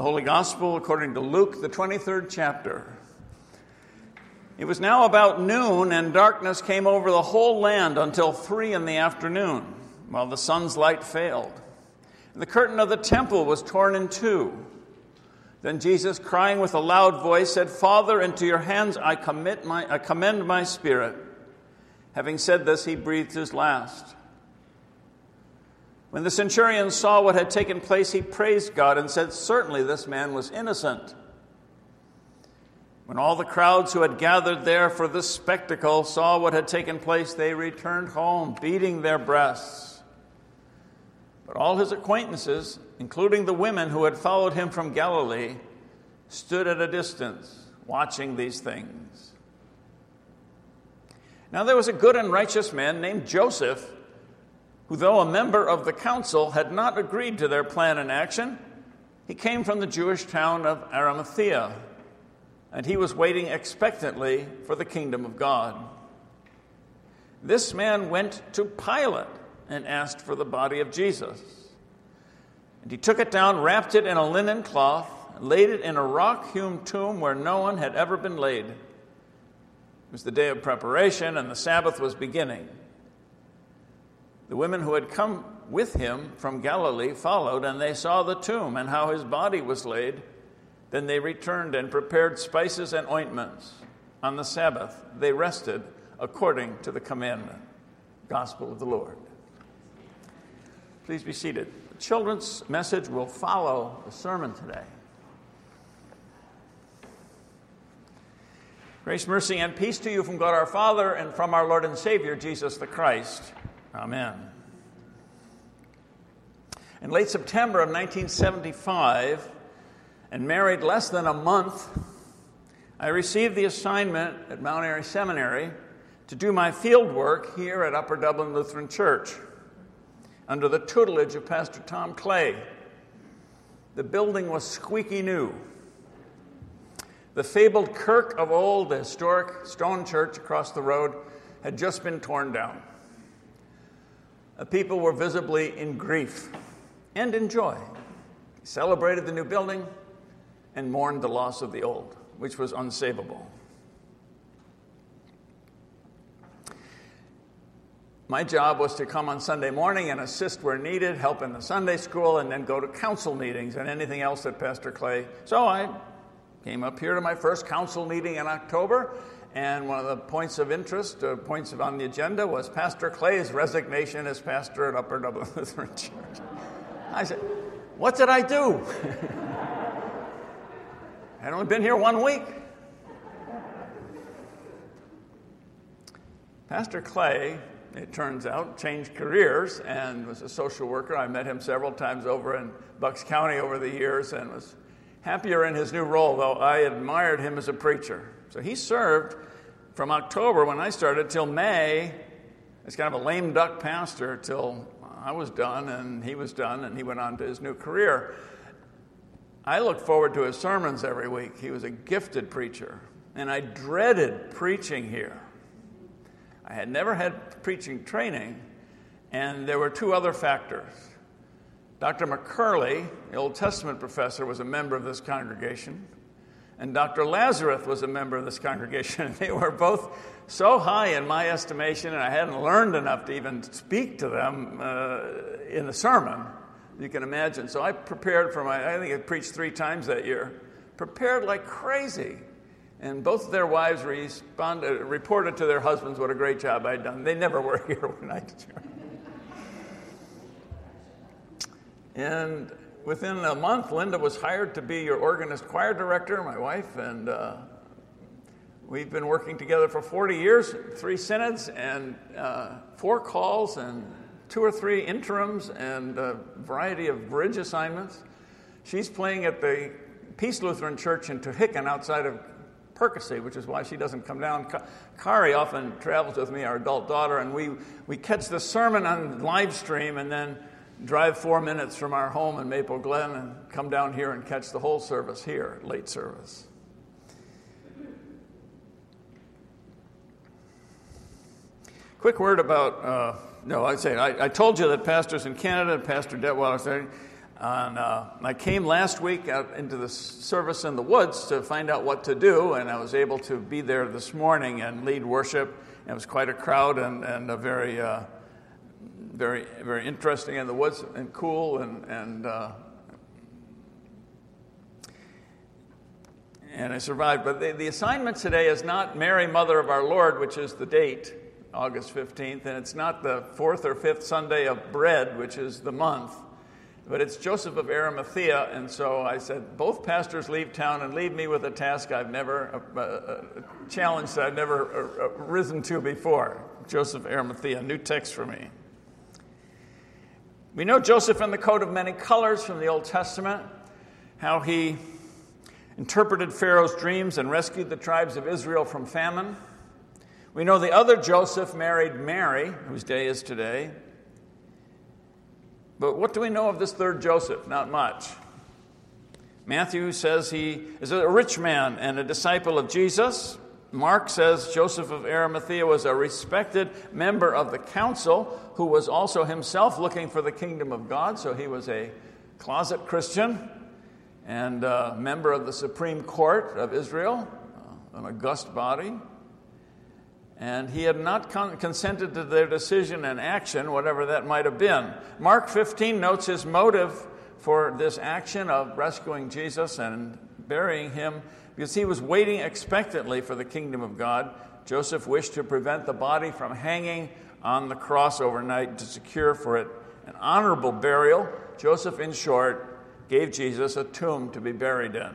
The Holy Gospel according to Luke, the 23rd chapter. It was now about noon, and darkness came over the whole land until three in the afternoon, while the sun's light failed. And the curtain of the temple was torn in two. Then Jesus, crying with a loud voice, said, Father, into your hands I, commit my, I commend my spirit. Having said this, he breathed his last. When the centurion saw what had taken place, he praised God and said, Certainly this man was innocent. When all the crowds who had gathered there for this spectacle saw what had taken place, they returned home, beating their breasts. But all his acquaintances, including the women who had followed him from Galilee, stood at a distance, watching these things. Now there was a good and righteous man named Joseph who, though a member of the council, had not agreed to their plan and action. He came from the Jewish town of Arimathea, and he was waiting expectantly for the kingdom of God. This man went to Pilate and asked for the body of Jesus. And he took it down, wrapped it in a linen cloth, laid it in a rock hewn tomb where no one had ever been laid. It was the day of preparation, and the Sabbath was beginning. The women who had come with him from Galilee followed, and they saw the tomb and how his body was laid. Then they returned and prepared spices and ointments. On the Sabbath, they rested according to the commandment. Gospel of the Lord. Please be seated. The children's message will follow the sermon today. Grace, mercy, and peace to you from God our Father and from our Lord and Savior, Jesus the Christ. Amen. In late September of 1975, and married less than a month, I received the assignment at Mount Airy Seminary to do my field work here at Upper Dublin Lutheran Church under the tutelage of Pastor Tom Clay. The building was squeaky new. The fabled kirk of old, the historic stone church across the road, had just been torn down Uh, people were visibly in grief and in joy. They celebrated the new building and mourned the loss of the old, which was unsavable. My job was to come on Sunday morning and assist where needed, help in the Sunday school, and then go to council meetings and anything else that Pastor Clay. So I came up here to my first council meeting in October and one of the points of interest, uh, points on the agenda, was Pastor Clay's resignation as pastor at Upper Dublin Lutheran Church. I said, What did I do? I'd only been here one week. Pastor Clay, it turns out, changed careers and was a social worker. I met him several times over in Bucks County over the years and was happier in his new role, though I admired him as a preacher. So he served from October when I started till May as kind of a lame duck pastor till I was done and he was done and he went on to his new career. I look forward to his sermons every week. He was a gifted preacher, and I dreaded preaching here. I had never had preaching training, and there were two other factors. Dr. McCurley, the Old Testament professor, was a member of this congregation and Dr. Lazareth was a member of this congregation. And They were both so high in my estimation, and I hadn't learned enough to even speak to them uh, in the sermon. You can imagine. So I prepared for my, I think I preached three times that year, prepared like crazy. And both of their wives responded, reported to their husbands what a great job I'd done. They never were here when I did. And within a month, Linda was hired to be your organist choir director, my wife, and uh, we've been working together for 40 years, three synods, and uh, four calls, and two or three interims, and a variety of bridge assignments. She's playing at the Peace Lutheran Church in Tohickon outside of Perkasie, which is why she doesn't come down. Kari often travels with me, our adult daughter, and we, we catch the sermon on live stream and then drive four minutes from our home in Maple Glen and come down here and catch the whole service here, late service. Quick word about, uh, no, I'd say, I, I, told you that pastors in Canada, Pastor Detweiler said, uh, I came last week out into the service in the woods to find out what to do, and I was able to be there this morning and lead worship. It was quite a crowd and, and a very, uh, very, very interesting in the woods and cool and, and uh, and I survived. But the, the, assignment today is not Mary, Mother of our Lord, which is the date, August 15th, and it's not the fourth or fifth Sunday of bread, which is the month but it's Joseph of Arimathea. And so I said, both pastors leave town and leave me with a task I've never, a, a challenge that I've never uh, uh, risen to before. Joseph Arimathea, new text for me. We know Joseph in the coat of many colors from the Old Testament, how he interpreted Pharaoh's dreams and rescued the tribes of Israel from famine. We know the other Joseph married Mary, whose day is today. But what do we know of this third Joseph? Not much. Matthew says he is a rich man and a disciple of Jesus. Mark says Joseph of Arimathea was a respected member of the council who was also himself looking for the kingdom of God, so he was a closet Christian and a member of the Supreme Court of Israel, uh, an august body and he had not con- consented to their decision and action, whatever that might have been. Mark 15 notes his motive for this action of rescuing Jesus and burying him because he was waiting expectantly for the kingdom of God. Joseph wished to prevent the body from hanging on the cross overnight to secure for it an honorable burial. Joseph, in short, gave Jesus a tomb to be buried in.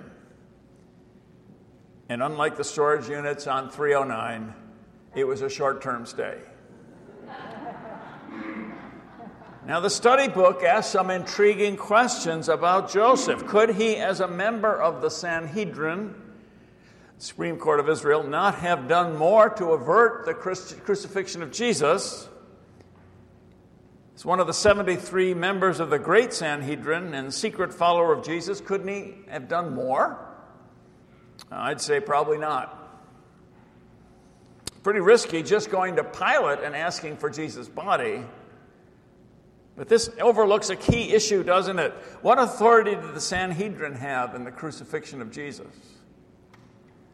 And unlike the storage units on 309, it was a short term stay. Now, the study book asks some intriguing questions about Joseph. Could he, as a member of the Sanhedrin, Supreme Court of Israel, not have done more to avert the crucifixion of Jesus? As one of the 73 members of the great Sanhedrin and secret follower of Jesus, couldn't he have done more? I'd say probably not pretty risky just going to Pilate and asking for Jesus' body. But this overlooks a key issue, doesn't it? What authority did the Sanhedrin have in the crucifixion of Jesus?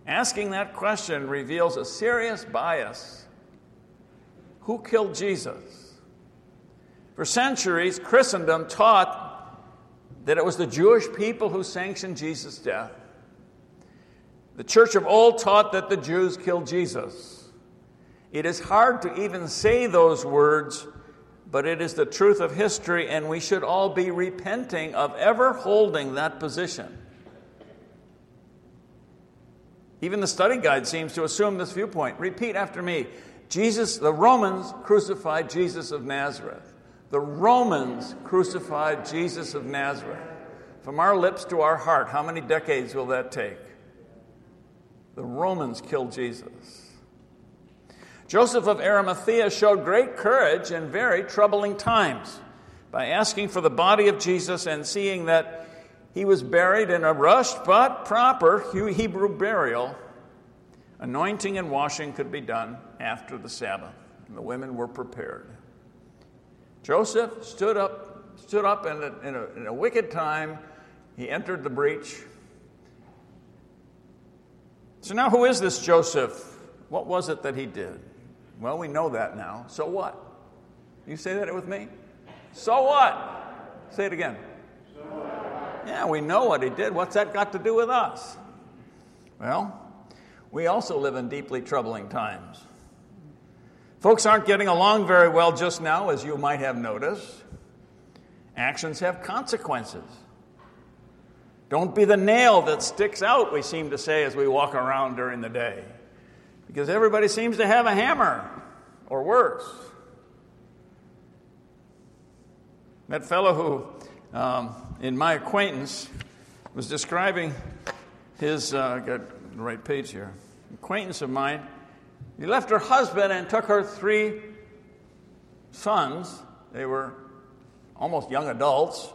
Asking that question reveals a serious bias. Who killed Jesus? For centuries, Christendom taught that it was the Jewish people who sanctioned Jesus' death. The church of old taught that the Jews killed Jesus. It is hard to even say those words, but it is the truth of history, and we should all be repenting of ever holding that position. Even the study guide seems to assume this viewpoint. Repeat after me Jesus, the Romans crucified Jesus of Nazareth. The Romans crucified Jesus of Nazareth. From our lips to our heart, how many decades will that take? The Romans killed Jesus. Joseph of Arimathea showed great courage in very troubling times by asking for the body of Jesus and seeing that he was buried in a rushed but proper Hebrew burial. Anointing and washing could be done after the Sabbath, and the women were prepared. Joseph stood up, stood up in a, in a, in a wicked time. He entered the breach. So now, who is this Joseph? What was it that he did? Well, we know that now. So what? You say that with me? So what? Say it again. Yeah, we know what he did. What's that got to do with us? Well, we also live in deeply troubling times. Folks aren't getting along very well just now, as you might have noticed. Actions have consequences. Don't be the nail that sticks out, we seem to say as we walk around during the day because everybody seems to have a hammer or worse. That fellow who, um, in my acquaintance, was describing his, uh, got the right page here, acquaintance of mine. He left her husband and took her three sons. They were almost young adults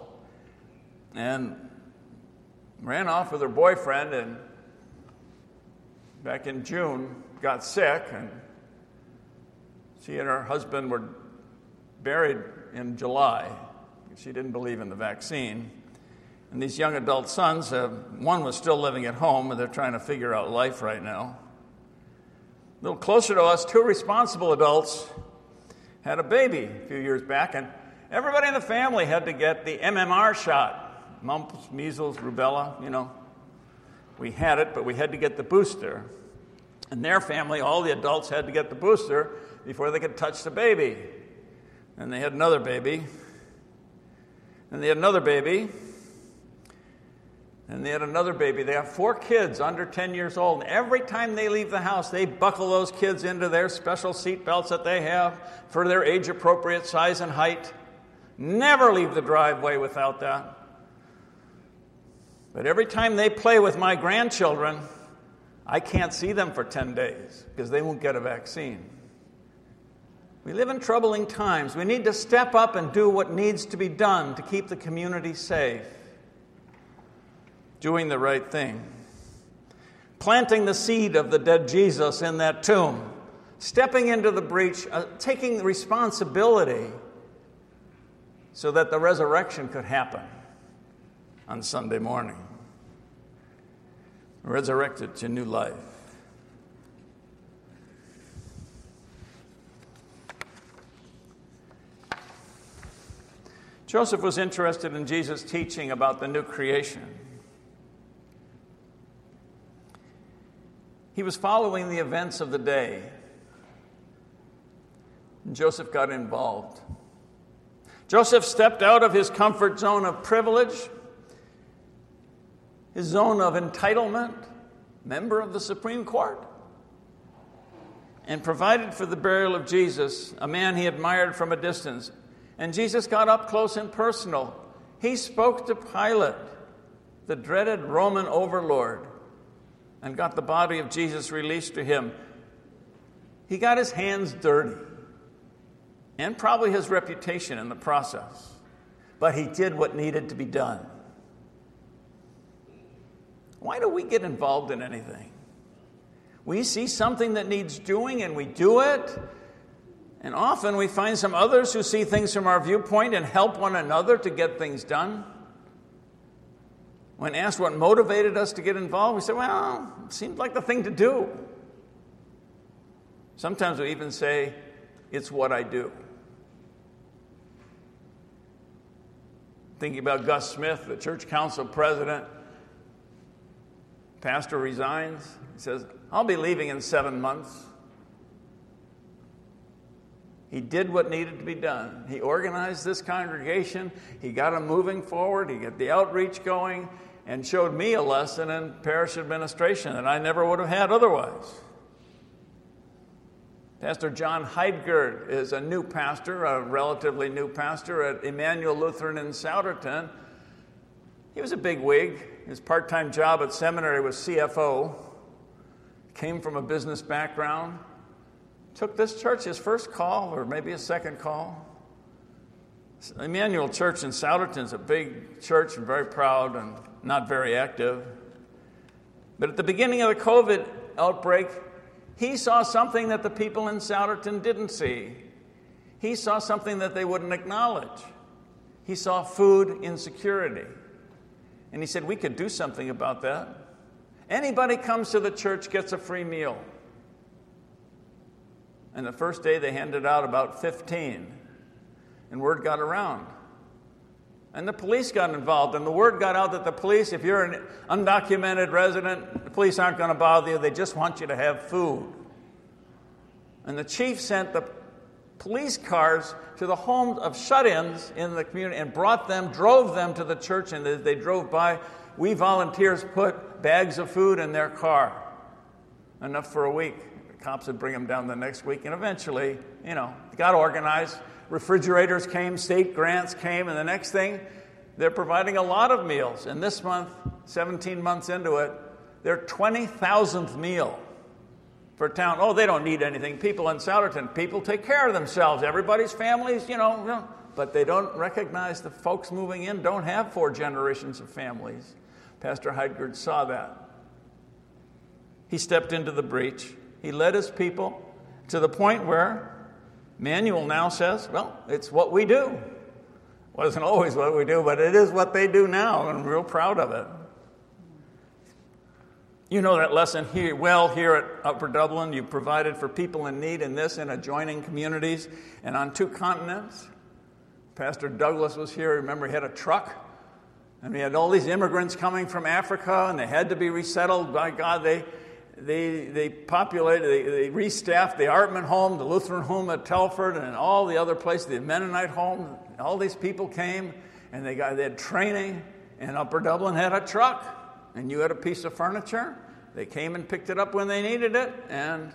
and ran off with her boyfriend and back in June got sick, and she and her husband were buried in July. She didn't believe in the vaccine. And these young adult sons, one was still living at home, and they're trying to figure out life right now. A little closer to us, two responsible adults had a baby a few years back, and everybody in the family had to get the MMR shot mumps, measles, rubella, you know. We had it, but we had to get the booster. In their family, all the adults had to get the booster before they could touch the baby. And they had another baby. And they had another baby. And they had another baby. They have four kids under 10 years old. And every time they leave the house, they buckle those kids into their special seat belts that they have for their age appropriate size and height. Never leave the driveway without that. But every time they play with my grandchildren, I can't see them for 10 days because they won't get a vaccine. We live in troubling times. We need to step up and do what needs to be done to keep the community safe. Doing the right thing. Planting the seed of the dead Jesus in that tomb. Stepping into the breach, uh, taking responsibility so that the resurrection could happen on Sunday morning resurrected to new life. Joseph was interested in Jesus' teaching about the new creation. He was following the events of the day. And Joseph got involved. Joseph stepped out of his comfort zone of privilege his zone of entitlement, member of the Supreme Court, and provided for the burial of Jesus, a man he admired from a distance. And Jesus got up close and personal. He spoke to Pilate, the dreaded Roman overlord, and got the body of Jesus released to him. He got his hands dirty and probably his reputation in the process, but he did what needed to be done. Why do we get involved in anything? We see something that needs doing and we do it. And often we find some others who see things from our viewpoint and help one another to get things done. When asked what motivated us to get involved, we say, well, it seemed like the thing to do. Sometimes we even say, it's what I do. Thinking about Gus Smith, the church council president, Pastor resigns. He says, I'll be leaving in seven months. He did what needed to be done. He organized this congregation, he got them moving forward, he got the outreach going, and showed me a lesson in parish administration that I never would have had otherwise. Pastor John Heidgert is a new pastor, a relatively new pastor at Emmanuel Lutheran in Souderton. He was a big wig. His part time job at seminary was CFO, came from a business background, took this church his first call, or maybe his second call. Emmanuel Church in Souderton is a big church and very proud and not very active. But at the beginning of the COVID outbreak, he saw something that the people in Souderton didn't see. He saw something that they wouldn't acknowledge. He saw food insecurity. And he said, We could do something about that. Anybody comes to the church gets a free meal. And the first day they handed out about 15. And word got around. And the police got involved. And the word got out that the police, if you're an undocumented resident, the police aren't going to bother you. They just want you to have food. And the chief sent the police cars to the homes of shut ins in the community and brought them, drove them to the church, and as they drove by, we volunteers put bags of food in their car, enough for a week. Cops would bring them down the next week, and eventually, you know, got organized. Refrigerators came, state grants came, and the next thing, they're providing a lot of meals. And this month, 17 months into it, their 20,000th meal for town. Oh, they don't need anything. People in Souderton, people take care of themselves. Everybody's families, you know, you know, but they don't recognize the folks moving in don't have four generations of families. Pastor Heidgert saw that. He stepped into the breach. He led his people to the point where Manuel now says, well, it's what we do. Wasn't always what we do, but it is what they do now, and I'm real proud of it. You know that lesson here well here at Upper Dublin. You provided for people in need in this and adjoining communities and on two continents. Pastor Douglas was here. Remember, he had a truck, and we had all these immigrants coming from Africa, and they had to be resettled. By God, they they, they populated, they, they restaffed the Artman home, the Lutheran home at Telford, and all the other places, the Mennonite home. All these people came and they, got, they had training, and Upper Dublin had a truck, and you had a piece of furniture. They came and picked it up when they needed it, and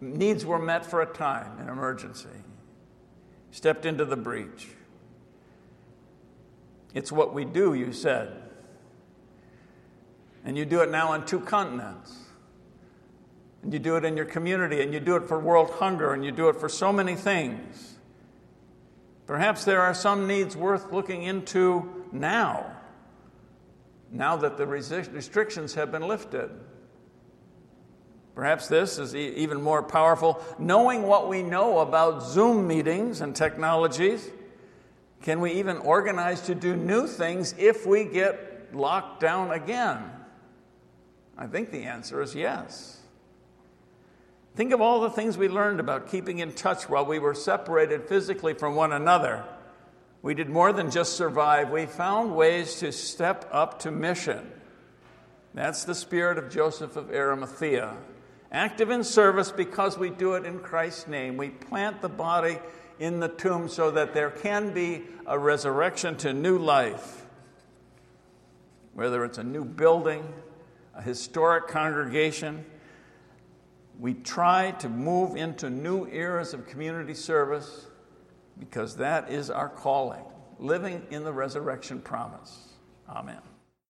needs were met for a time, an emergency. Stepped into the breach. It's what we do, you said. And you do it now on two continents and you do it in your community, and you do it for world hunger, and you do it for so many things. Perhaps there are some needs worth looking into now, now that the restrictions have been lifted. Perhaps this is even more powerful. Knowing what we know about Zoom meetings and technologies, can we even organize to do new things if we get locked down again? I think the answer is yes. Think of all the things we learned about keeping in touch while we were separated physically from one another. We did more than just survive, we found ways to step up to mission. That's the spirit of Joseph of Arimathea. Active in service because we do it in Christ's name. We plant the body in the tomb so that there can be a resurrection to new life. Whether it's a new building, a historic congregation, we try to move into new eras of community service because that is our calling, living in the resurrection promise. Amen.